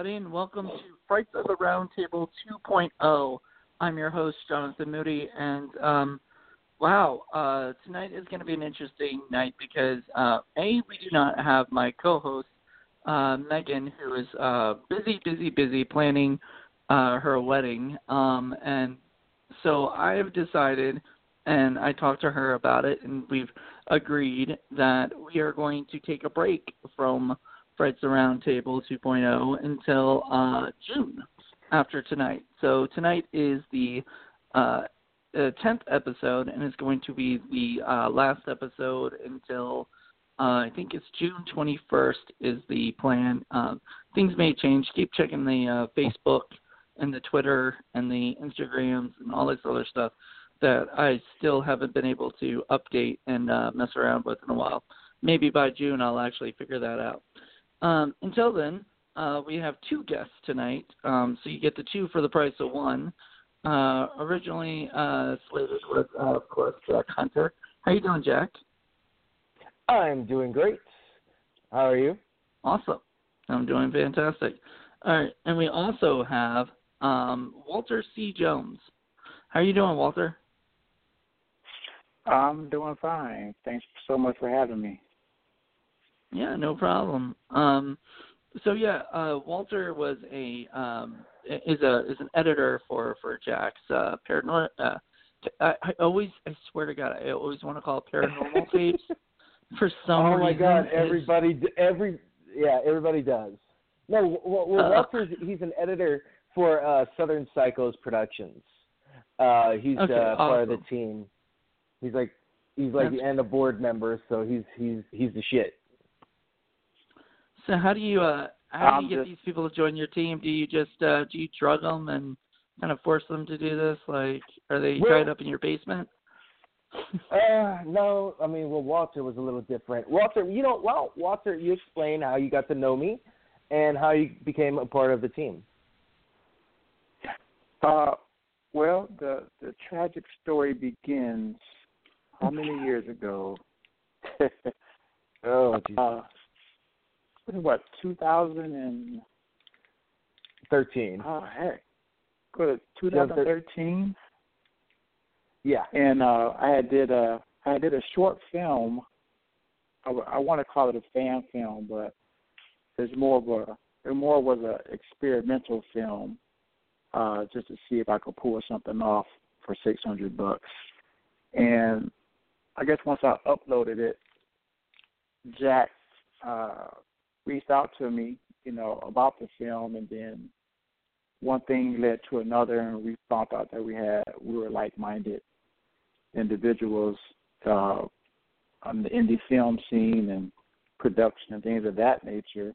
Everybody, and welcome to Frights of the Roundtable 2.0. I'm your host, Jonathan Moody, and um, wow, uh, tonight is going to be an interesting night because uh, a we do not have my co-host uh, Meghan, who is uh, busy, busy, busy planning uh, her wedding, um, and so I have decided, and I talked to her about it, and we've agreed that we are going to take a break from Frights Around Table 2.0 until uh, June after tonight. So tonight is the uh, uh, 10th episode, and it's going to be the uh, last episode until uh, I think it's June 21st is the plan. Um, things may change. Keep checking the uh, Facebook and the Twitter and the Instagrams and all this other stuff that I still haven't been able to update and mess around with in a while. Maybe by June I'll actually figure that out. Um, until then, uh, we have two guests tonight, um, so you get the two for the price of one. Uh, originally uh, slated was, uh, of course, Jack Hunter. How you doing, Jack? I'm doing great. How are you? Awesome. I'm doing fantastic. All right, and we also have um, Walter C. Jones. How are you doing, Walter? I'm doing fine. Thanks so much for having me. Yeah, no problem. Um, so yeah, uh, Walter was a um, is a is an editor for for Jack's uh, paranormal. Uh, I, I always I swear to God I always want to call it paranormal tapes for some oh reason. my God! Everybody, d- every yeah, everybody does. No, well, well Uh, Walter's he's an editor for uh, Southern Cycles Productions. Uh, he's Okay, uh, part of the team. He's like he's like That's- and a board member, so he's he's he's the shit. So how do you uh how do I'm you get just- these people to join your team? Do you just uh do you drug them and kind of force them to do this? Like, are they Well- tied up in your basement? Uh, no, I mean, well, Walter was a little different. Walter, you know, well, Walter, you explain how you got to know me and how you became a part of the team. Uh, well, the the tragic story begins how many years ago? oh, geez. Uh, what 2000 and 13. oh heck, go to 2013, Yeah. and uh, I had did a I did a short film. I want to call it a fan film, but it's more of a it more was a experimental film, uh, just to see if I could pull something off for six hundred bucks. And I guess once I uploaded it, Jack uh, reached out to me, you know, about the film, and then one thing led to another, and we found out that we had we were like-minded individuals uh, on the indie film scene and production and things of that nature.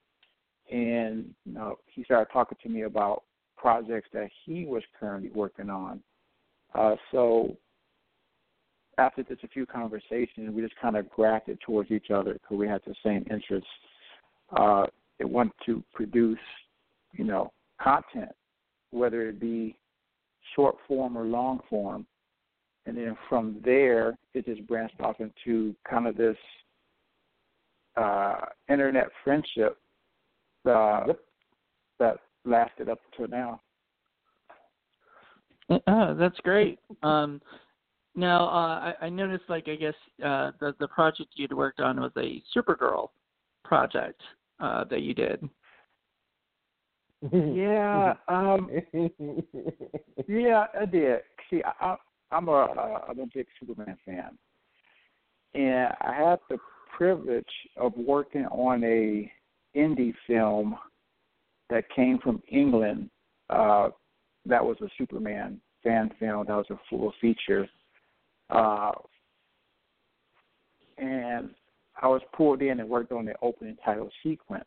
And you know, he started talking to me about projects that he was currently working on. Uh, so after just a few conversations, we just kind of grafted towards each other because we had the same interests. Uh, it wanted to produce, you know, content, whether it be short form or long form. And then from there, it just branched off into kind of this uh, internet friendship uh, that lasted up until now. Oh, that's great. Um, Now, uh, I, I noticed, like, I guess uh, the the project you'd worked on was a Supergirl project uh, that you did. yeah, um, yeah, I did. See, I, I'm a, I'm a big Superman fan, and I had the privilege of working on a indie film that came from England. Uh, that was a Superman fan film. That was a full feature, uh, and I was pulled in and worked on the opening title sequence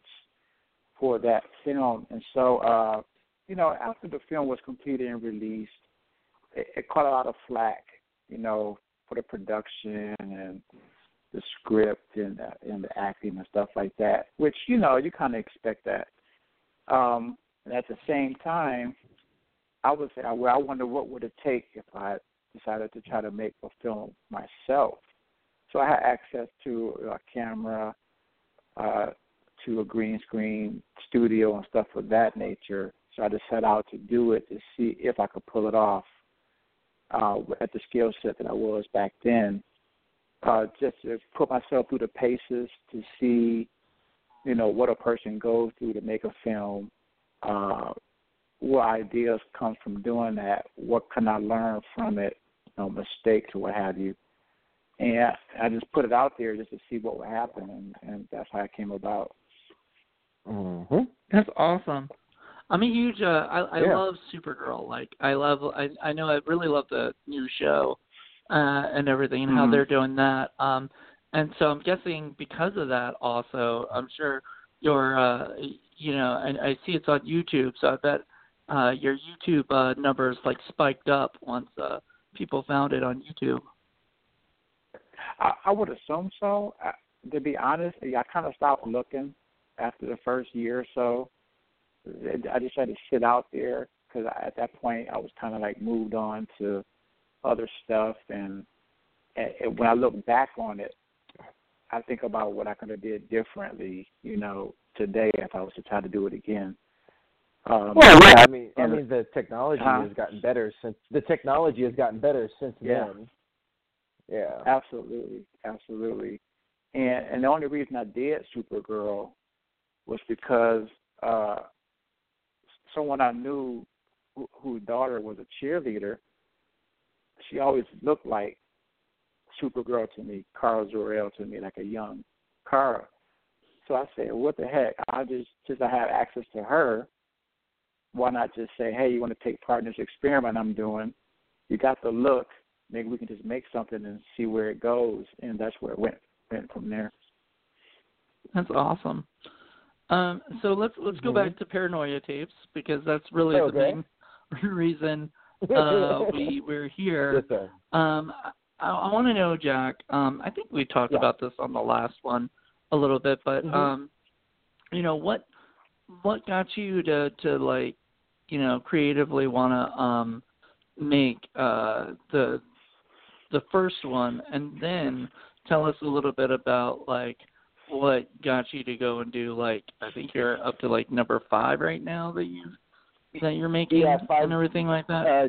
for that film. And so, uh, you know, after the film was completed and released, it, it caught a lot of flack, you know, for the production and the script and the, and the acting and stuff like that. Which you know, you kind of expect that. Um, and at the same time, I say, well, I wonder what would it take if I decided to try to make a film myself. So I had access to a camera, uh, to a green screen studio and stuff of that nature. So I just set out to do it to see if I could pull it off uh, at the skill set that I was back then. Uh, just to put myself through the paces to see, you know, what a person goes through to make a film. Uh, what ideas come from doing that? What can I learn from it? You know, mistakes or what have you. And I just put it out there just to see what would happen, and, and that's how it came about. Mm-hmm. That's awesome. I'm a huge. Uh, I I Yeah. love Supergirl. Like I love. I I know I really love the new show, uh, and everything and how Mhm. they're doing that. Um, and so I'm guessing because of that, also, I'm sure your. Uh, you know, and I see it's on YouTube, so I bet uh your YouTube uh numbers like spiked up once uh people found it on YouTube. I, I would assume so. I, to be honest, I kind of stopped looking after the first year or so. I just had to sit out there because at that point I was kind of like moved on to other stuff, and, and when I look back on it, I think about what I could have did differently, you know, today if I was to try to do it again. Um, Well, yeah, I mean, I mean, the technology Huh? has gotten better since the technology has gotten better since Yeah. then. Yeah. Absolutely, absolutely. And and the only reason I did Supergirl was because uh someone I knew who, whose daughter was a cheerleader, she always looked like Supergirl to me, Kara Zor-El to me, like a young Kara. So I said, what the heck? I just since I have access to her, why not just say, hey, you want to take part in this experiment I'm doing? You got the look. Maybe we can just make something and see where it goes, and that's where it went went from there. That's awesome. Um, so let's let's go Mhm. back to paranoia tapes because that's really the main reason uh, we we're here. yes. Um, I, I want to know, Jack. Um, I think we talked Yeah. about this on the last one a little bit, but Mhm. um, you know what what got you to to like you know creatively want to um make uh the the first one and then tell us a little bit about like what got you to go and do like I think you're up to like number five right now that you that you're making Yeah, five- and everything like that. Uh,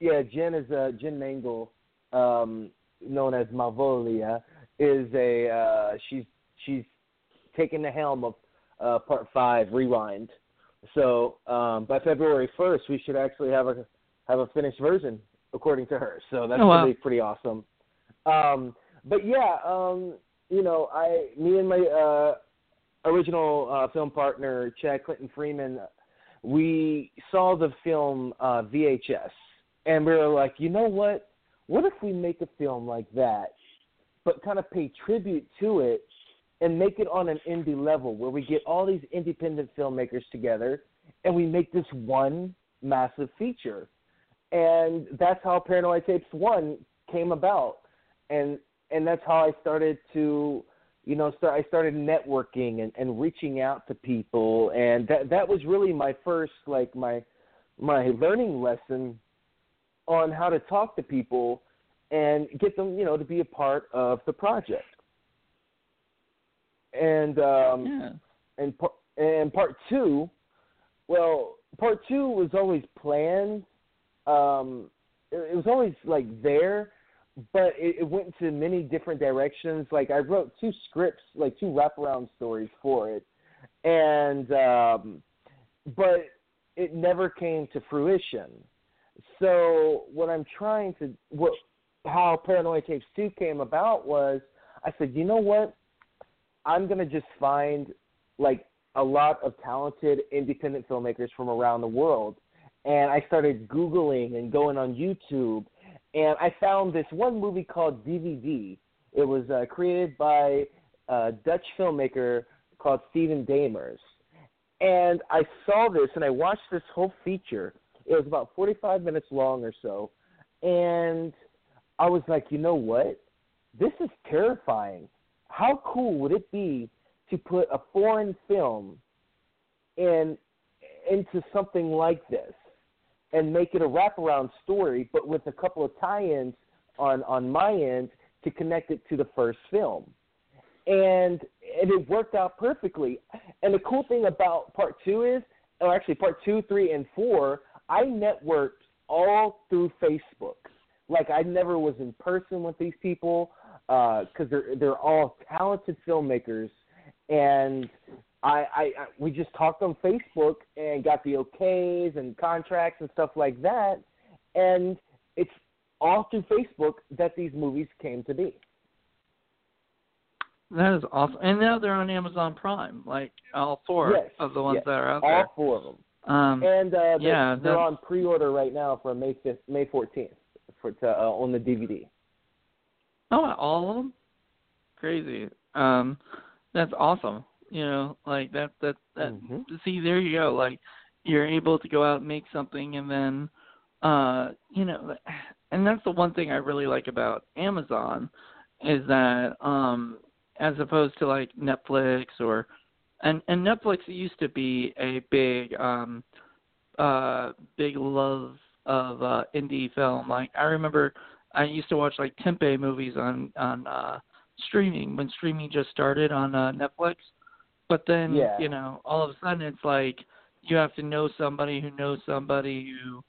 yeah, Jen is uh, Jen Nangle, um, known as Mavolia, is a uh, she's she's taking the helm of uh, part five rewind. So um, by February first, we should actually have a have a finished version, according to her. So that's Oh, wow. really pretty awesome. Um, but yeah, um, you know, I me and my uh, original uh, film partner Chad Clinton Freeman, we saw the film uh, VHS, and we were like, you know what? What if we make a film like that, but kind of pay tribute to it and make it on an indie level where we get all these independent filmmakers together and we make this one massive feature. And that's how Paranoia Tapes 1 came about. And and that's how I started to you know, start, I started networking and, and reaching out to people, and that that was really my first like my my learning lesson on how to talk to people and get them, you know, to be a part of the project. And um, yeah. and and part two, well, part two was always planned. Um, it, it was always like there, but it, it went to many different directions. Like I wrote two scripts, like two wraparound stories for it, and um, but it never came to fruition. So what I'm trying to what how Paranoia Tapes Two came about was I said, you know what, I'm gonna just find like a lot of talented independent filmmakers from around the world. And I started Googling and going on YouTube, and I found this one movie called DVD. It was uh, created by a Dutch filmmaker called Steven Damers. And I saw this and I watched this whole feature. It was about 45 minutes long or so. And I was like, you know what? This is terrifying. How cool would it be to put a foreign film in into something like this and make it a wraparound story, but with a couple of tie-ins on on my end to connect it to the first film, and and it worked out perfectly. And the cool thing about part two is, or actually part two, three, and four, I networked all through Facebook. Like I never was in person with these people because uh, they're they're all talented filmmakers and I, I, I we just talked on Facebook and got the okays and contracts and stuff like that, and it's all through Facebook that these movies came to be. That is awesome, and now they're on Amazon Prime, like all four yes, of the ones yes, that are out all there. All four of them. Um, and uh, they're, yeah, they're on pre-order right now for May 5th, May 14th for to, uh, on the DVD. Oh, all of them? Crazy. Um, that's awesome. You know, like that that that mm-hmm. see there you go. Like you're able to go out and make something and then uh you know and that's the one thing I really like about Amazon is that um as opposed to like Netflix or and and Netflix used to be a big um uh big love of uh indie film. Like I remember I used to watch like Tempe movies on on uh streaming when streaming just started on uh Netflix but then, yeah. you know, all of a sudden it's like you have to know somebody who knows somebody who,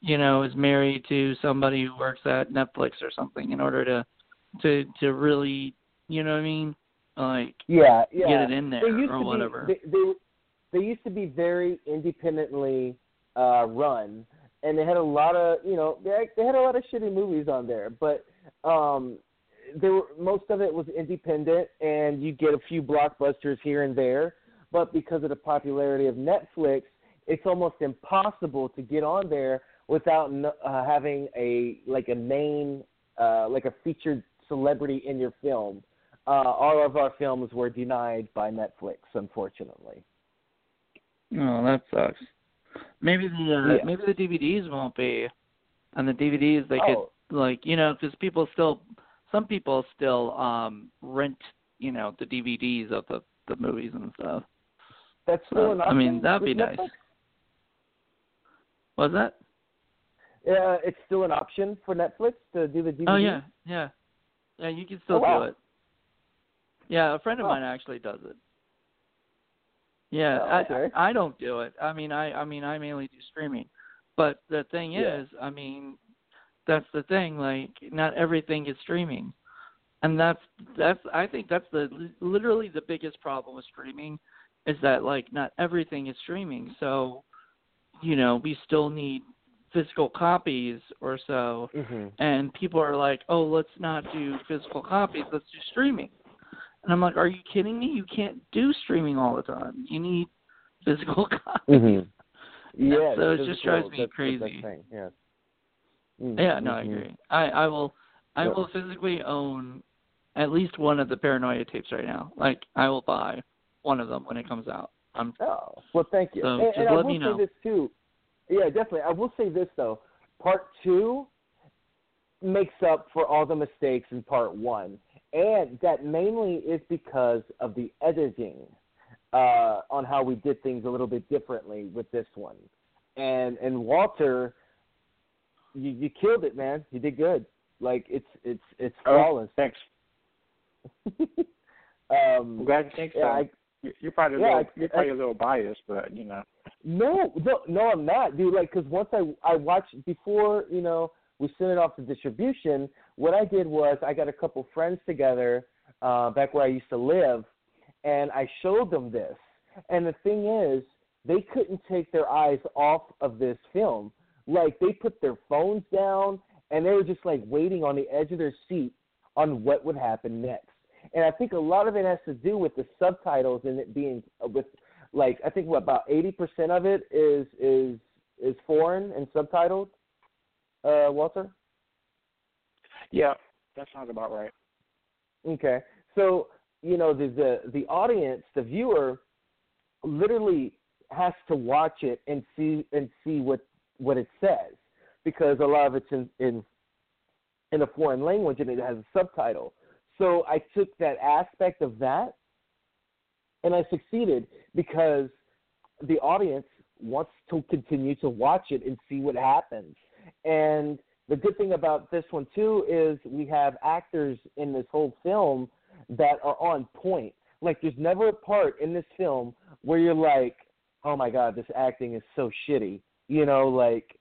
you know, is married to somebody who works at Netflix or something in order to to to really, you know what I mean? Like yeah, yeah. get it in there or whatever. Be, they, they they used to be very independently uh run and they had a lot of you know they they had a lot of shitty movies on there but um there were, most of it was independent, and you get a few blockbusters here and there. But because of the popularity of Netflix, it's almost impossible to get on there without uh, having a like a main uh, like a featured celebrity in your film. Uh, all of our films were denied by Netflix, unfortunately. Oh, that sucks. Maybe the uh, yeah. maybe the DVDs won't be. On the DVDs, they oh. could like you know because people still some people still um rent you know the DVDs of the the movies and stuff. That's still an I mean that'd be nice. Was that? Yeah, it's still an option for Netflix to do the DVD. Oh yeah, yeah, yeah. You can still oh, wow. do it. Yeah, a friend of oh. mine actually does it. Yeah, oh, okay. I I don't do it. I mean, I I mean, I mainly do streaming. But the thing Yeah. is, I mean, that's the thing. Like, not everything is streaming, and that's that's. I think that's the literally the biggest problem with streaming, is that like not everything is streaming. So, you know, we still need physical copies or so, hmm and people are like, "Oh, let's not do physical copies. Let's do streaming." And I'm like, "Are you kidding me? You can't do streaming all the time. You need physical copies." hmm Yeah, so it just drives me that's the best crazy. Yeah. Mm, Yeah, no, I mhm. agree. I I will I Yeah. will physically own at least one of the paranoia tapes right now. Like I will buy one of them when it comes out. I'm Oh, well, thank you. So and just and I let will me know. say this too. Yeah, definitely. I will say this though. Part two makes up for all the mistakes in part one, and that mainly is because of the editing uh, on how we did things a little bit differently with this one. And and Walter, you you killed it, man. You did good. Like it's it's it's flawless. Oh, thanks. um, I'm glad you think so. yeah, I, You're- probably a little, I- you're probably a little biased, but you know. No, no, no, I'm not, dude. Like, cause once I I watched before, you know, we sent it off to distribution. What I did was I got a couple friends together uh, back where I used to live, and I showed them this. And the thing is, they couldn't take their eyes off of this film. Like they put their phones down and they were just like waiting on the edge of their seat on what would happen next. And I think a lot of it has to do with the subtitles and it being uh, with like I think what about eighty percent of it is is is foreign and subtitled. Uh, Walter. Yeah, that sounds about right. Okay, so you know the the the audience, the viewer, literally has to watch it and see and see what what it says because a lot of it's in in in a foreign language and it has a subtitle. So I took that aspect of that and I succeeded because the audience wants to continue to watch it and see what happens. And the good thing about this one too is we have actors in this whole film that are on point. Like there's never a part in this film where you're like, "Oh my god, this acting is so shitty." You know, like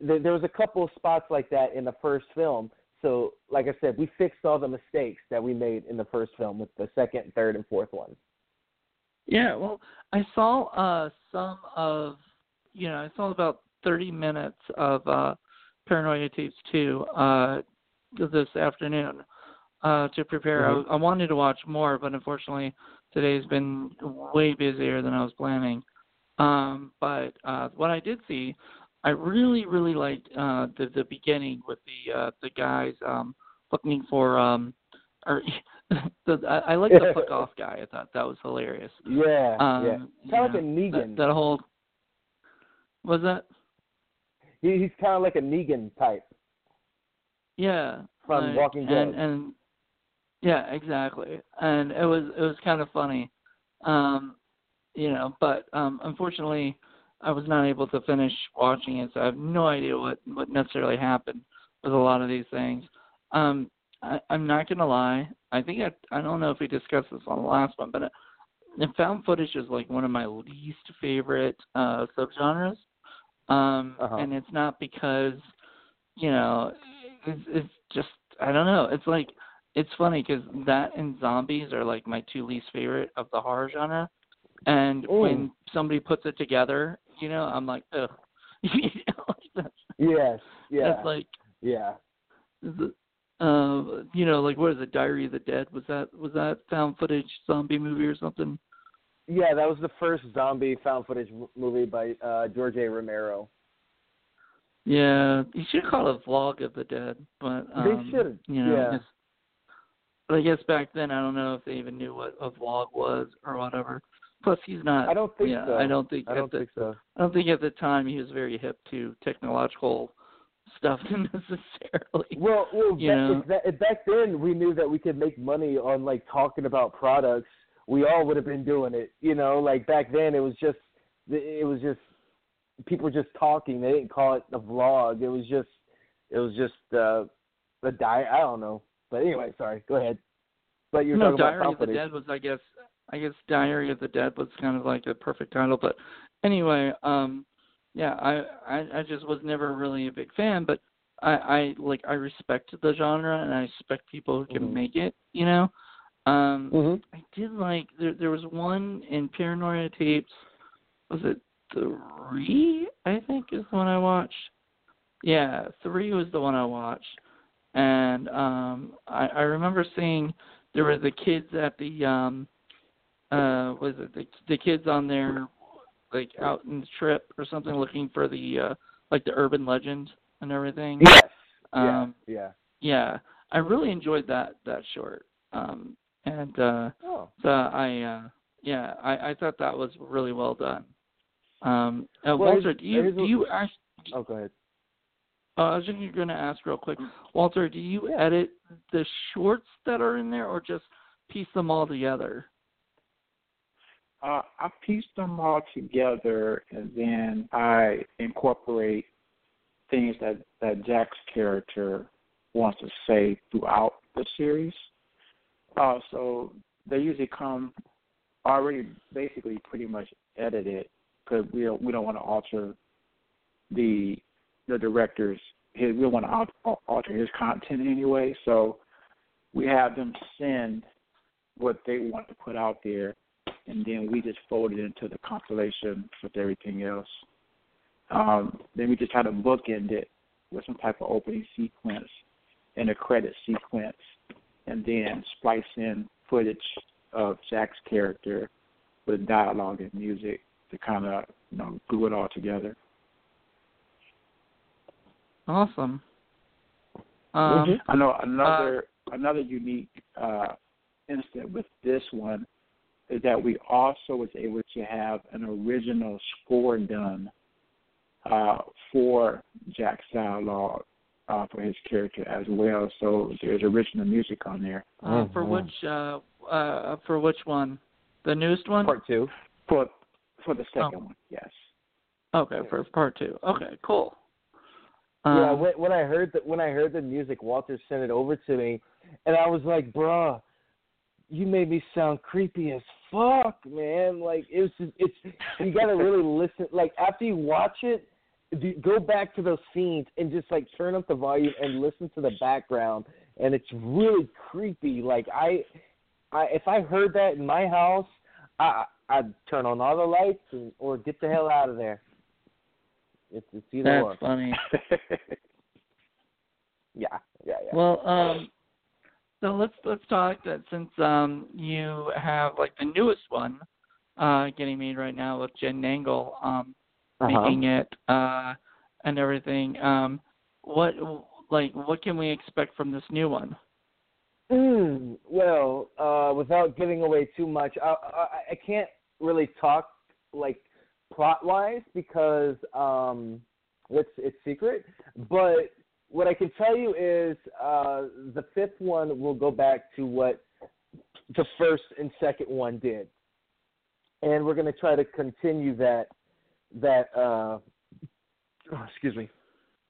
there, there was a couple of spots like that in the first film. So, like I said, we fixed all the mistakes that we made in the first film with the second, third, and fourth one. Yeah, well, I saw uh some of, you know, I saw about 30 minutes of uh Paranoia Tapes 2 uh this afternoon uh to prepare. Mhm. I, I wanted to watch more, but unfortunately today's been way busier than I was planning. Um but uh what I did see, I really really liked uh the the beginning with the uh the guys um looking for um or the I, I like the fuck off guy. I thought that was hilarious. Yeah, Um, yeah. Kind of like a Negan. That, that whole was that? he, he's kind of like a Negan type. Yeah. From like, Walking and, Dead. And yeah, exactly. And it was it was kind of funny. Um, you know, but um unfortunately I was not able to finish watching it, so I have no idea what what necessarily happened with a lot of these things. Um I, I'm not gonna lie. I think I I don't know if we discussed this on the last one, but uh, found footage is like one of my least favorite uh subgenres. Um Uh-huh. and it's not because you know it's it's just I don't know. It's like it's funny because that and zombies are like my two least favorite of the horror genre. And Ooh. when somebody puts it together, you know, I'm like, ugh. you know, that's, Yes, yeah, that's like yeah. the, uh, you know, like what is it? Diary of the Dead? Was that was that found footage zombie movie or something? Yeah, that was the first zombie found footage movie by uh, George A. Romero. Yeah, you should call it Vlog of the Dead, but um, They should, You know, yeah. I guess, but I guess back then I don't know if they even knew what a vlog was or whatever. Plus, he's not. I don't think yeah, so. I don't think. I don't the, think so. I don't think at the time he was very hip to technological stuff necessarily. Well, well You back, know? back then we knew that we could make money on like talking about products. We all would have been doing it, you know. Like back then, it was just it was just people were just talking. They didn't call it a vlog. It was just it was just uh, a die. I don't know. But anyway, sorry. Go ahead. But you're no, talking Diary about of the. Dead was, I guess, I guess Diary of the Dead was kind of like a perfect title. But anyway, um, yeah, I, I, I just was never really a big fan, but I, I like I respect the genre and I respect people who can Mhm. make it. You know, um, Mhm. I did like there. There was one in Paranoia tapes. Was it three? I think is the one I watched. Yeah, three was the one I watched, and um, I, I remember seeing there were the kids at the um, uh, was it the the kids on their like out in the trip or something looking for the uh, like the urban legend and everything. Yes. Um, yeah. Yeah. yeah, I really enjoyed that that short. Um, and uh, Oh. so I uh, yeah, I, I thought that was really well done. Um, uh, Well, Walter, do you do you act, Oh, go ahead. uh, I was just going to ask real quick, Walter, do you edit the shorts that are in there or just piece them all together? Uh, I piece them all together, and then I incorporate things that that Jack's character wants to say throughout the series. Uh, so they usually come already basically pretty much edited because we don't we don't want to alter the the director's his, we don't want to alter his content anyway. So we have them send what they want to put out there, and then we just fold it into the compilation with everything else. Um, then we just try to bookend it with some type of opening sequence and a credit sequence, and then splice in footage of Jack's character with dialogue and music to kind of you know glue it all together. Awesome. Um. I know another uh, another unique uh, incident with this one is that we also was able to have an original score done uh, for Jack's dialogue uh, for his character as well. So there's original music on there. Uh, for mm-hmm. which uh, uh, for which one? The newest one? Part two. For for the second oh. one, yes. Okay, for part two. Okay, cool. Um, yeah, when, when I heard that when I heard the music, Walter sent it over to me, and I was like, "Bruh, you made me sound creepy as fuck, man." Like it was, just, it's you got to really listen. Like after you watch it, go back to those scenes and just like turn up the volume and listen to the background, and it's really creepy. Like I, I if I heard that in my house, I I'd turn on all the lights and, or get the hell out of there. It's it's either That's or. funny. yeah, yeah, yeah. Well, um, so let's let's talk that since um you have like the newest one, uh, getting made right now with Jen Nangle, um, uh-huh. making it, uh, and everything. Um, what like what can we expect from this new one? Mm, well, uh, without giving away too much, I, I, I can't really talk like plot wise because um, it's it's secret. But what I can tell you is uh, the fifth one will go back to what the first and second one did, and we're going to try to continue that that. Uh, oh, excuse me.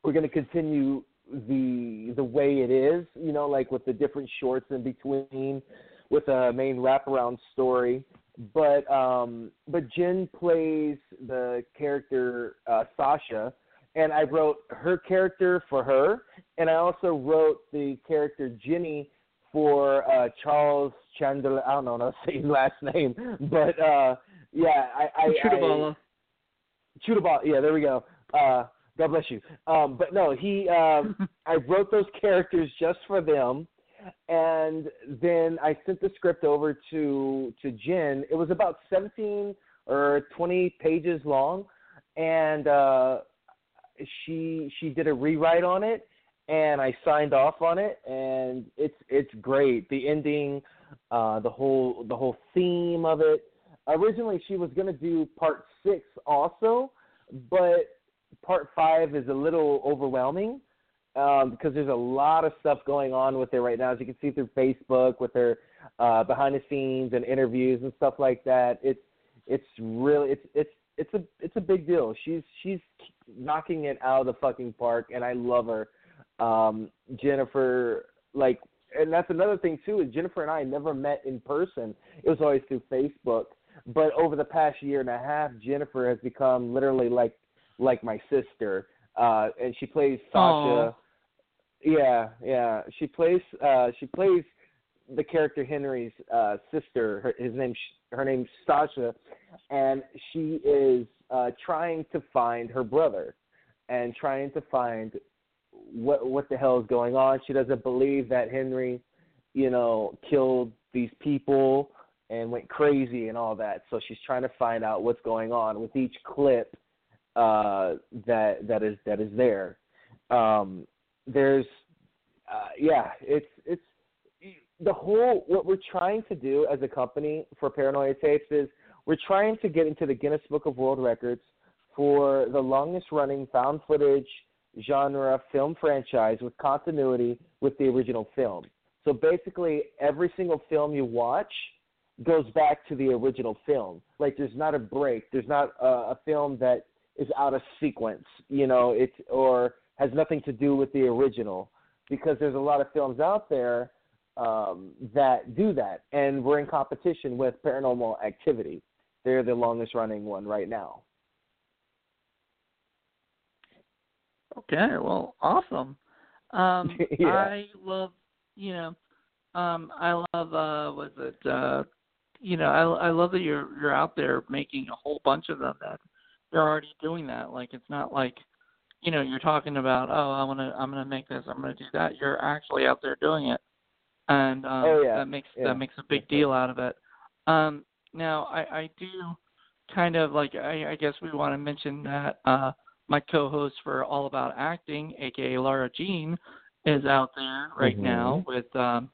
We're going to continue the the way it is, you know, like with the different shorts in between, with a main wraparound story. But um, but Jen plays the character uh, Sasha, and I wrote her character for her, and I also wrote the character Ginny for uh, Charles Chandler. I don't know how to say his last name, but uh, yeah, I, I, Chudabala. I Chudabala. Yeah, there we go. Uh, God bless you. Um, but no, he. Um, I wrote those characters just for them, and then I sent the script over to to Jen. It was about 17 or 20 pages long, and uh, she she did a rewrite on it, and I signed off on it, and it's it's great. The ending, uh, the whole the whole theme of it. Originally, she was to do part six also, but part five is a little overwhelming um, because there's a lot of stuff going on with it right now, as you can see through Facebook with her uh, behind the scenes and interviews and stuff like that. It's it's really it's it's it's a it's a big deal. She's she's knocking it out of the fucking park, and I love her. Um, Jennifer, like, and that's another thing too is Jennifer and I never met in person. It was always through Facebook. But over the past year and a half, Jennifer has become literally like like my sister. Uh, and she plays Sasha. Aww. Yeah, yeah. She plays uh, she plays the character Henry's uh, sister. Her, his name her name's Sasha, and she is uh, trying to find her brother, and trying to find what what the hell is going on. She doesn't believe that Henry, you know, killed these people and went crazy and all that. So she's trying to find out what's going on with each clip uh, that that is that is there. Um, there's uh, yeah, it's it's the whole what we're trying to do as a company for Paranoia Tapes is we're trying to get into the Guinness Book of World Records for the longest running found footage genre film franchise with continuity with the original film. So basically every single film you watch goes back to the original film. Like there's not a break. There's not a, a film that is out of sequence, you know, it or has nothing to do with the original because there's a lot of films out there um, that do that, and we're in competition with Paranormal Activity. They're the longest running one right now. Okay, well, awesome. Um, Yeah. I love, you know, um, I love, uh, was it, uh, you know, I, I love that you're you're out there making a whole bunch of them. That you're already doing that. Like it's not like, you know, you're talking about, oh, I want to, I'm gonna make this, I'm gonna do that. You're actually out there doing it, and um, Oh, yeah. that makes Yeah. that makes a big deal out of it. Um, now I, I do kind of like I, I guess we want to mention that uh, my co-host for All About Acting, aka Laura Jean, is out there right Mhm. now with um,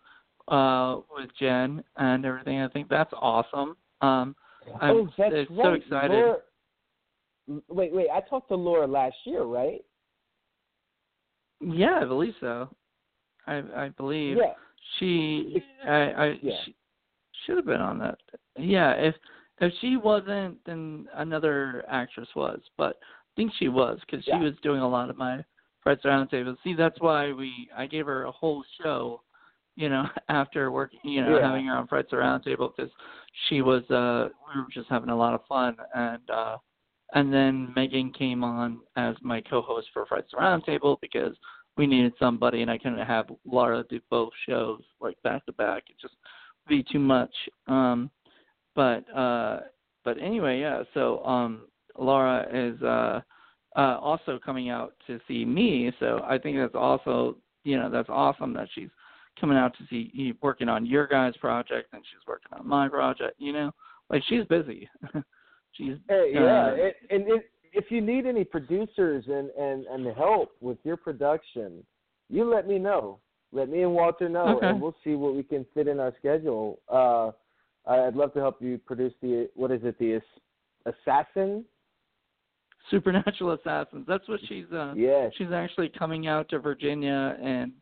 uh, with Jen and everything. I think that's awesome. Um, I'm oh, that's right. so excited. Laura, wait, wait. I talked to Laura last year, right? Yeah, I believe so. I I believe Yeah. She I I Yeah. she should have been on that. Yeah, if if she wasn't, then another actress was. But I think she was because Yeah. she was doing a lot of my Friends Roundtable. See, that's why we I gave her a whole show, you know, after working, you know, Yeah. having her on Friends Roundtable because she was uh we were just having a lot of fun and uh and then Meghan came on as my co-host for Friends Roundtable because we needed somebody, and I couldn't have Laura do both shows like back to back. It just be too much. Um, but uh, but anyway, yeah. So um, Laura is uh, uh, also coming out to see me. So I think that's also you know that's awesome that she's coming out to see you working on your guys' project and she's working on my project. You know, like she's busy. she's Hey, yeah, uh, it, and it, if you need any producers and, and and help with your production, you let me know. Let me and Walter know, Okay. and we'll see what we can fit in our schedule. Uh, I'd love to help you produce the what is it, the Ass- Assassin? Supernatural Assassins. That's what she's uh Yes. she's actually coming out to Virginia and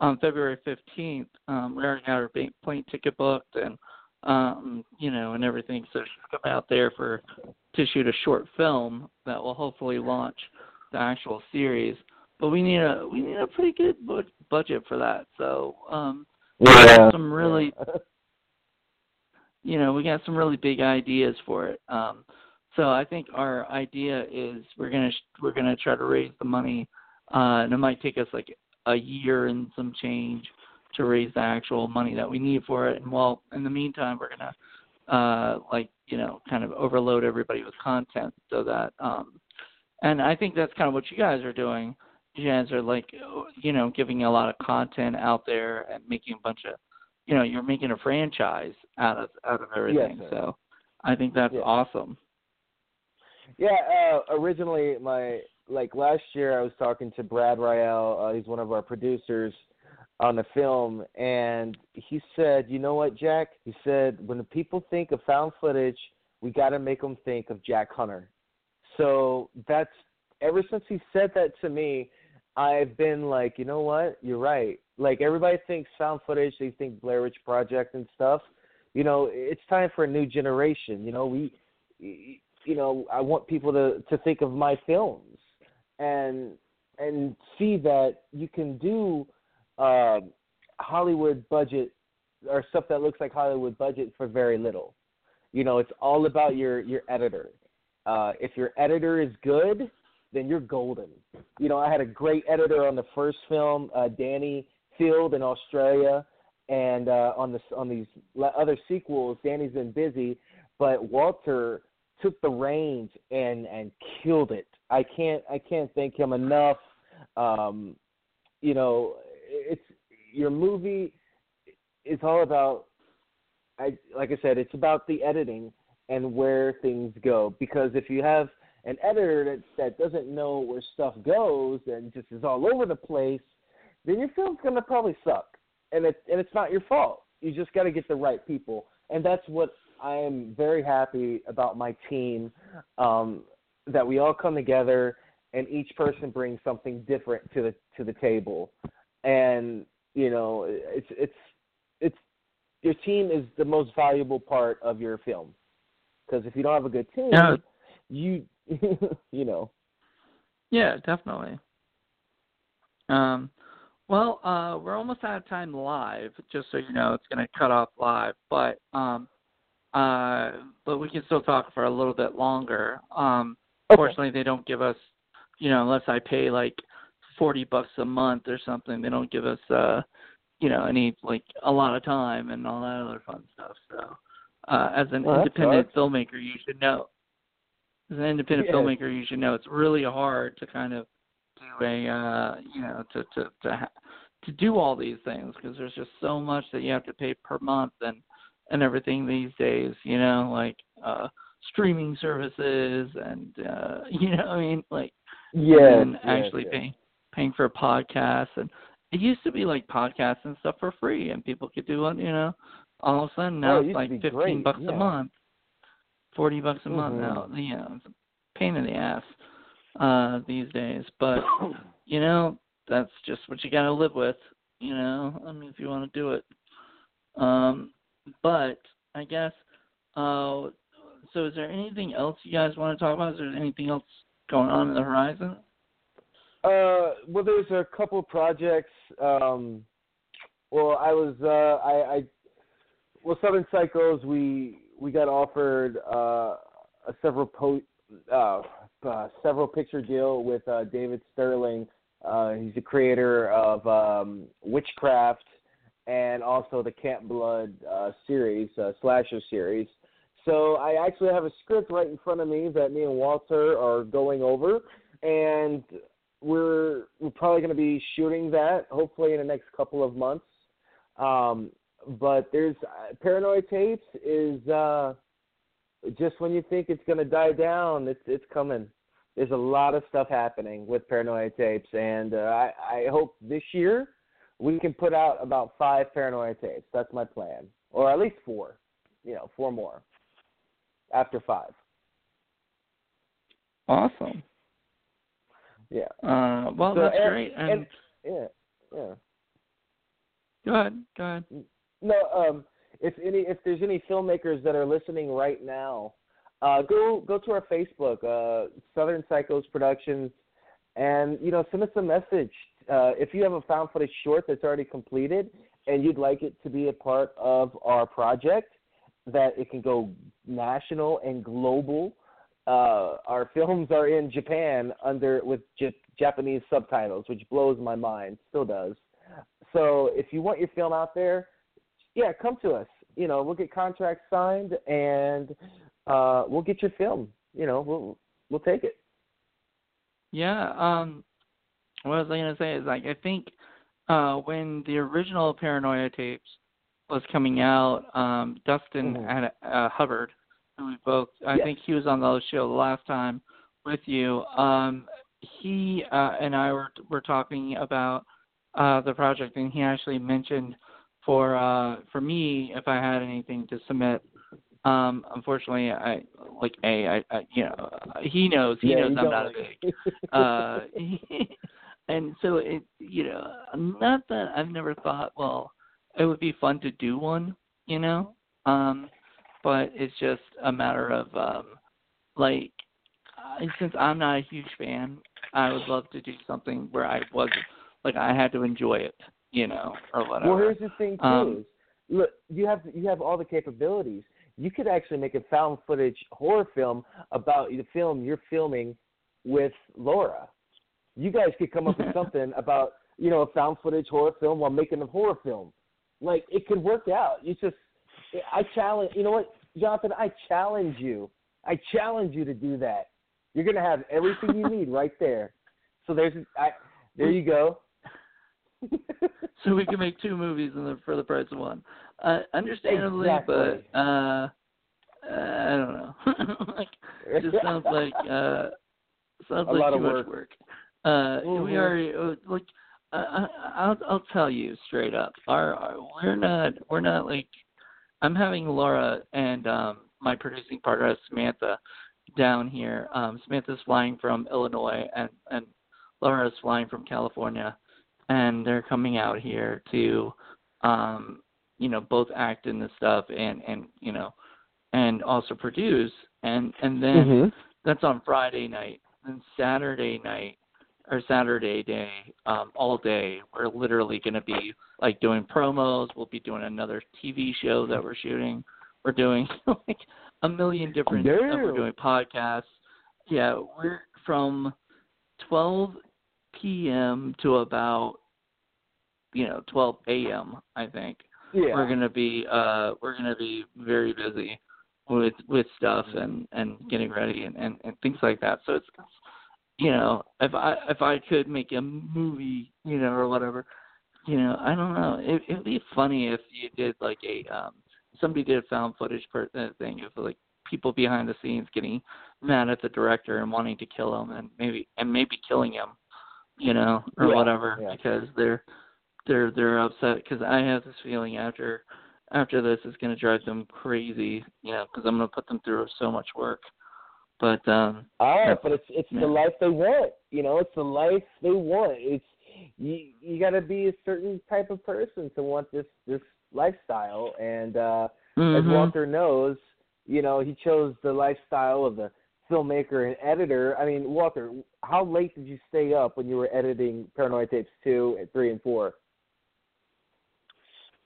on February 15th. Um we already her plane ticket booked and um you know and everything so she's come out there for to shoot a short film that will hopefully launch the actual series. But we need a we need a pretty good bu- budget for that. So um Yeah. some really you know, we got some really big ideas for it. Um, so I think our idea is we're gonna sh- we're gonna try to raise the money, uh, and it might take us like a year and some change to raise the actual money that we need for it. And while in the meantime, we're gonna uh, like you know kind of overload everybody with content so that um, and I think that's kind of what you guys are doing. You guys are like you know giving a lot of content out there and making a bunch of you know you're making a franchise out of out of everything. sir. so I think that's Yeah. awesome. Yeah, uh, originally my like last year I was talking to Brad Rael. Uh, he's one of our producers on the film, and he said, "You know what, Jack?" He said, "When the people think of found footage, we got to make them think of Jack Hunter." So that's ever since he said that to me, I've been like, you know what? You're right. Like everybody thinks found footage, they think Blair Witch Project and stuff. You know, it's time for a new generation. You know, we you know, I want people to to think of my films and and see that you can do uh, Hollywood budget or stuff that looks like Hollywood budget for very little. You know, it's all about your your editor. Uh, if your editor is good, then you're golden. You know, I had a great editor on the first film, uh, Danny Field in Australia, and uh, on the on these other sequels, Danny's been busy, but Walter took the reins and and killed it. I can't I can't thank him enough. Um, you know, it's your movie is all about I like I said, it's about the editing and where things go. Because if you have an editor that that doesn't know where stuff goes and just is all over the place, then your film's gonna probably suck. And it's and it's not your fault. You just got to get the right people, and that's what I am very happy about my team. Um, that we all come together and each person brings something different to the to the table, and you know it's it's it's your team is the most valuable part of your film because if you don't have a good team, Yeah. you you know Yeah, definitely. Um, well, uh, we're almost out of time live. Just so you know, it's going to cut off live, but um, uh, but we can still talk for a little bit longer. Um, Okay. fortunately, they don't give us, you know, unless I pay like forty bucks a month or something. They don't give us uh you know any like a lot of time and all that other fun stuff. So uh as an Well, independent filmmaker, you should know. As an independent Yeah. filmmaker, you should know it's really hard to kind of do a uh you know to to to ha- to do all these things because there's just so much that you have to pay per month and and everything these days. You know, like uh streaming services and uh you know I mean like yeah, and yes, actually yes. paying paying for podcasts and it used to be like podcasts and stuff for free and people could do it you know all of a sudden now Oh, it it's like fifteen great, bucks yeah. a month forty bucks a month Mhm. now you know it's a pain in the ass uh these days but you know that's just what you got to live with you know i mean if you want to do it um but i guess uh so is there anything else you guys want to talk about is there anything else going on in the horizon Uh, well, there's a couple projects. Um, well, I was uh, I, I well Southern Psychos. We we got offered uh, a several po- uh, uh, several picture deal with uh, David Sterling. Uh, he's the creator of um, Witchcraft and also the Camp Blood uh, series, uh, slasher series. So I actually have a script right in front of me that me and Walter are going over, and we're we're probably going to be shooting that hopefully in the next couple of months. Um, but there's uh, Paranoia Tapes is uh, just when you think it's going to die down, it's it's coming. There's a lot of stuff happening with Paranoia Tapes, and uh, I I hope this year we can put out about five Paranoia Tapes. That's my plan, or at least four. You know, four more after five. awesome Yeah. uh well So, that's and- great and, and- Yeah. Yeah. go ahead go ahead No, um, if any, if there's any filmmakers that are listening right now, uh, go go to our Facebook, uh, Southern Psychos Productions, and you know send us a message. Uh, if you have a found footage short that's already completed and you'd like it to be a part of our project, that it can go national and global. Uh, our films are in Japan under with J- Japanese subtitles, which blows my mind, still does. So if you want your film out there, yeah, come to us. You know, we'll get contracts signed and uh, we'll get your film. You know, we'll we'll take it. Yeah, um what was I gonna say is like I think uh when the original Paranoia tapes was coming out, um Dustin Mhm. had uh Hubbard, we both I Yes. think he was on the show the last time with you. Um he uh and I were were talking about uh the project and he actually mentioned for uh for me if I had anything to submit um unfortunately I like a I, I you know he knows he yeah, knows I'm don't not a big uh and so it you know not that i've never thought well it would be fun to do one you know um but it's just a matter of um like since i'm not a huge fan i would love to do something where i wasn't like i had to enjoy it you know or whatever Well, here's the thing too. Um, look, you have you have all the capabilities. You could actually make a found footage horror film about the film you're filming with Laura. You guys could come up with something about you know a found footage horror film while making a horror film. Like it could work out. You just I challenge. You know what, Jonathan? I challenge you. I challenge you to do that. You're gonna have everything you need right there. So there's I there you go. so we can make two movies in the, for the price of one. Uh, understandably, Exactly. but uh, I don't know. like, it just sounds like uh, sounds A like lot too of much work. work. Uh, We Mhm. already uh, like. Uh, I- I'll I'll tell you straight up. Our, our we're not we're not like. I'm having Laura and um my producing partner Samantha down here. Um Samantha's flying from Illinois and and Laura's flying from California and they're coming out here to um you know both act in the stuff and and you know and also produce and and then Mhm. that's on Friday night and Saturday night or Saturday day um all day we're literally going to be like doing promos we'll be doing another TV show that we're shooting we're doing like a million different uh, we're doing podcasts yeah we're from 12 p.m. to about you know 12 a.m. I think Yeah. we're gonna be uh we're gonna be very busy with with stuff and and getting ready and and, and things like that. So it's you know if I if I could make a movie you know or whatever you know I don't know it it'd be funny if you did like a um somebody did a found footage per, uh, thing of like people behind the scenes getting mad at the director and wanting to kill him and maybe and maybe killing him you know or Yeah, whatever yeah. because they're they're they're upset because I have this feeling after after this is going to drive them crazy, you know, because I'm going to put them through so much work. But um All right, but it's it's yeah. the life they want. You know, it's the life they want. It's you you got to be a certain type of person to want this this lifestyle. And uh as mhm. Walter knows, you know, he chose the lifestyle of the filmmaker and editor. I mean, Walter, how late did you stay up when you were editing Paranoia Tapes two, and three, and four?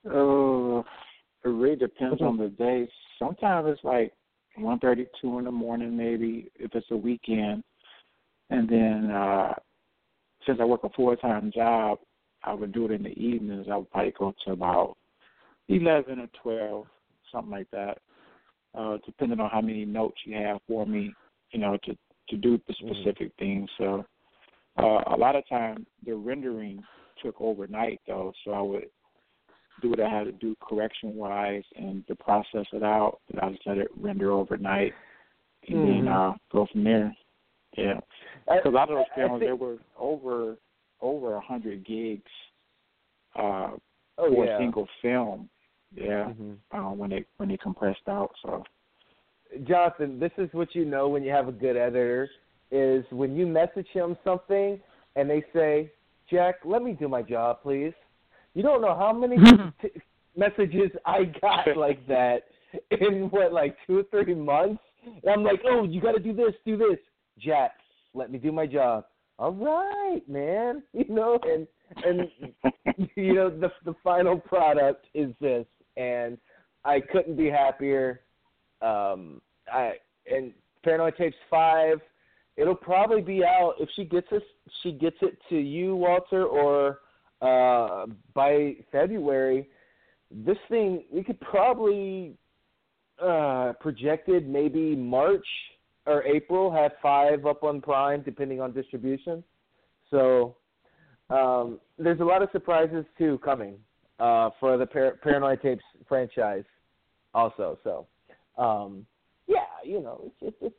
Uh, it really depends Mhm. on the day. Sometimes it's like one thirty, two in the morning, maybe if it's a weekend. And then uh since I work a full time job, I would do it in the evenings. I would probably go to about eleven or twelve, something like that. Uh, depending on how many notes you have for me, you know, to to do the Mhm. specific things. So uh, a lot of time the rendering took overnight though, so I would do what I had to do correction wise and to process it out. And I just let it render overnight and then Mhm. uh, go from there. Yeah, because a lot of those films think- they were over over a hundred gigs uh, oh for yeah. a single film. Yeah, Mhm. uh, when they when they compressed out. So Jonathan, this is what you know when you have a good editor is when you message him something and they say, "Jack, let me do my job, please." You don't know how many t- messages I got like that in what like two or three months. And I'm like, "Oh, you got to do this, do this." Jack, let me do my job. All right, man. You know, and and you know the the final product is this, and I couldn't be happier. Um, I and Paranoia Tapes Five, it'll probably be out if she gets us. She gets it to you, Walter, or uh, by February. This thing we could probably uh, projected maybe March or April have five up on Prime, depending on distribution. So um, there's a lot of surprises too coming uh, for the Par- Paranoia Tapes franchise, also. So um, yeah, you know, it's it's,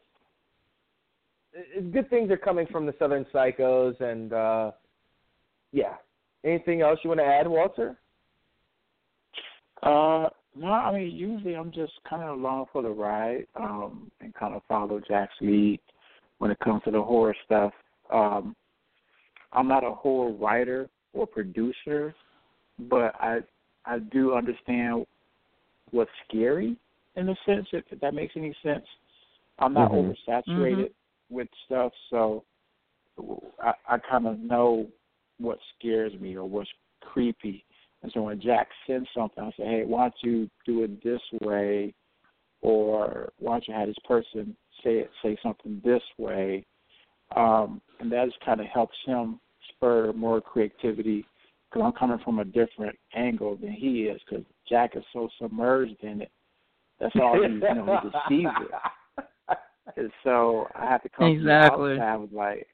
it's it's good things are coming from the Southern Psychos, and uh, yeah. Anything else you want to add, Walter? Uh, no, I mean usually I'm just kind of along for the ride, um, and kind of follow Jack's lead when it comes to the horror stuff. Um, I'm not a horror writer or producer, but I I do understand what's scary in a sense, if, if that makes any sense. I'm not Mhm. oversaturated with stuff, so I, I kind of know what scares me or what's creepy. And so when Jack sends something, I say, hey, why don't you do it this way? Or why don't you have this person say it, say something this way? Um, and that just kind of helps him spur more creativity because I'm coming from a different angle than he is because Jack is so submerged in it. That's all he, you know, he receives it. And so I have to come Exactly. from the outside with like,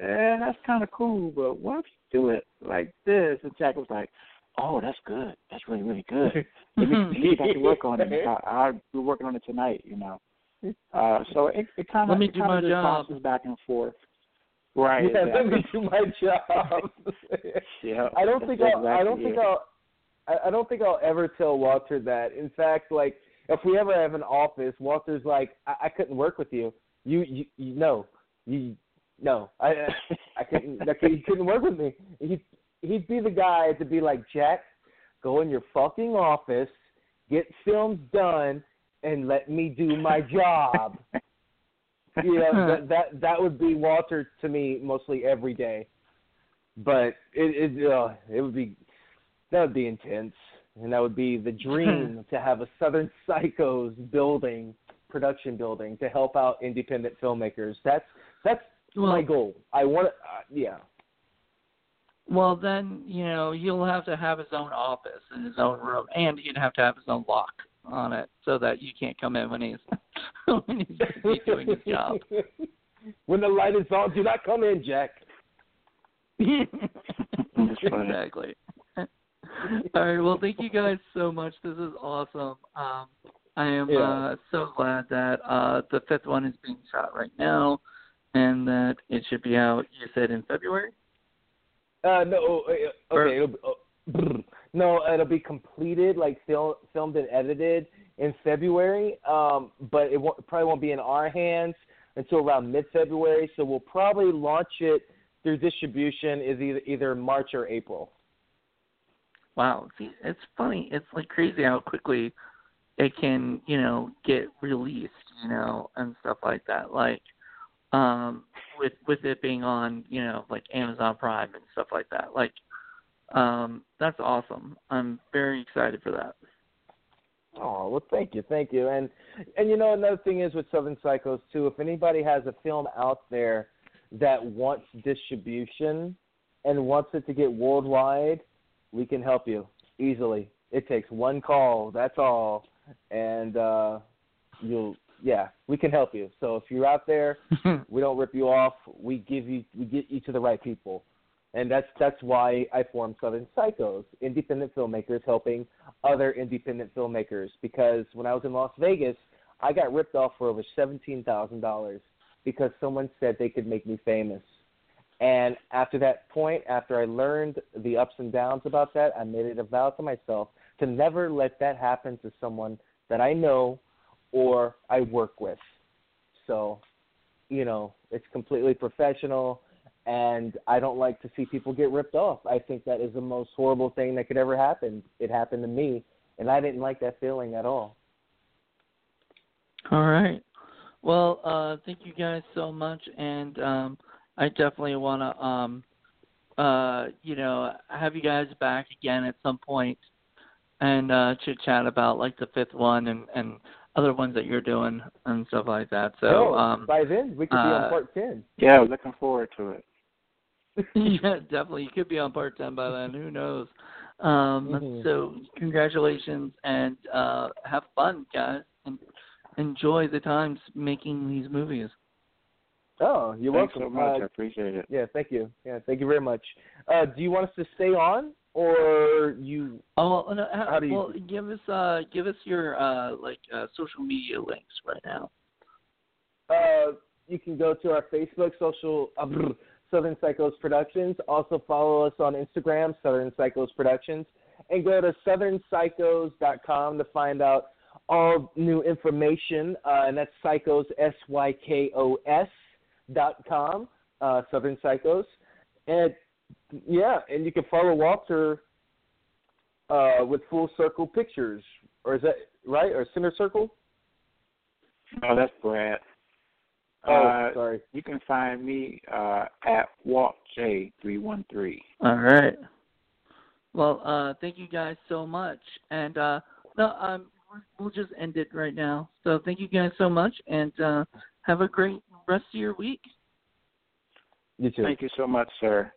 eh, that's kind of cool, but what if you do it like this? And Jack was like, oh, that's good. That's really, really good. Let me, let me back to work on it. I, I'll be working on it tonight, you know. Uh, so it, it kind Let of me it do kind my of just job. bounces back and forth. Right. yeah, let me do my job. Yeah. I don't that's think I'll, I don't exactly think. I'll I, I don't think I'll ever tell Walter that. In fact, like if we ever have an office, Walter's like, I, I couldn't work with you. You, you, you no, you, no, I, I, couldn't. Couldn't, couldn't work with me. He, he'd be the guy to be like, Jack, go in your fucking office, get films done, and let me do my job. you know, that that that would be Walter to me mostly every day. But it it uh, it would be that would be intense, and that would be the dream to have a Southern Psychos building, production building, to help out independent filmmakers. That's that's my goal. I want, uh, yeah. Well, then you know he'll have to have his own office and his own room, and he'd have to have his own lock on it so that you can't come in when he's when he's doing his job. when the light is on, do not come in, Jack. exactly. All right. Well, thank you guys so much. This is awesome. Um, I am Yeah. uh, so glad that uh, the fifth one is being shot right now, and that it should be out. You said in February. Uh, no, uh, Or- okay. It'll, be- oh, no, it'll be completed, like film, filmed and edited in February. Um, but it won't, probably won't be in our hands until around mid-February. So we'll probably launch it through distribution is either either March or April. Wow. See, it's funny. It's like crazy how quickly it can, you know, get released, you know, and stuff like that. Like, um, with with it being on, you know, like Amazon Prime and stuff like that. Like, um, that's awesome. I'm very excited for that. Oh well, thank you, thank you, and and you know another thing is with Southern Psychos too. If anybody has a film out there that wants distribution and wants it to get worldwide, we can help you easily. It takes one call, that's all, and uh, you'll yeah, we can help you. So if you're out there, we don't rip you off. We give you we get you to the right people. And that's that's why I formed Southern Psychos, independent filmmakers helping other independent filmmakers. Because when I was in Las Vegas, I got ripped off for over seventeen thousand dollars because someone said they could make me famous. And after that point, after I learned the ups and downs about that, I made it a vow to myself to never let that happen to someone that I know or I work with. So, you know, it's completely professional and I don't like to see people get ripped off. I think that is the most horrible thing that could ever happen. It happened to me, and I didn't like that feeling at all. All right. Well, uh, thank you guys so much, and um, I definitely want to, um, uh, you know, have you guys back again at some point and uh, chit chat about like the fifth one and and other ones that you're doing and stuff like that. So, No, um, by then we could be on uh, part ten. Yeah, looking forward to it. yeah, definitely. You could be on part ten by then. Who knows? Um, Mhm. So, congratulations and uh, have fun, guys, and enjoy the times making these movies. Oh, you're Thanks welcome. so much. I Uh, appreciate it. yeah, thank you. Yeah, thank you very much. Uh, do you want us to stay on, or you? Oh, well, no, ha- How do you- well, give us uh, give us your uh, like uh, social media links right now. Uh, you can go to our Facebook, social uh, Southern Psychos Productions. Also follow us on Instagram, Southern Psychos Productions, and go to southernpsychos.com to find out all new information. Uh, and that's Psychos S Y K O S dot com, uh, Southern Psychos, and yeah, and you can follow Walter uh, with Full Circle Pictures, or is that right? Or Center Circle? No, that's Brad. Oh, uh, sorry. You can find me uh, at WaltJ313. All right. Well, uh, thank you guys so much, and uh, no, um, we'll just end it right now. So thank you guys so much, and uh, have a great rest of your week. You too. Thank you so much, sir.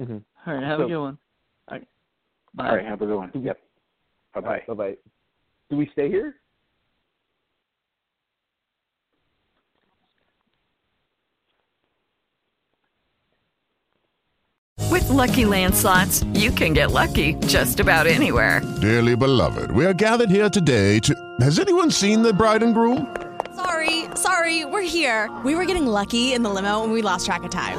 Mm-hmm. All right, have So- a good one. All right. Bye. All right, have a good one. Yep. Bye bye. Bye bye. Do we stay here? With Lucky Land slots, you can get lucky just about anywhere. Dearly beloved, we are gathered here today to. Has anyone seen the bride and groom? Sorry, sorry, we're here. We were getting lucky in the limo and we lost track of time.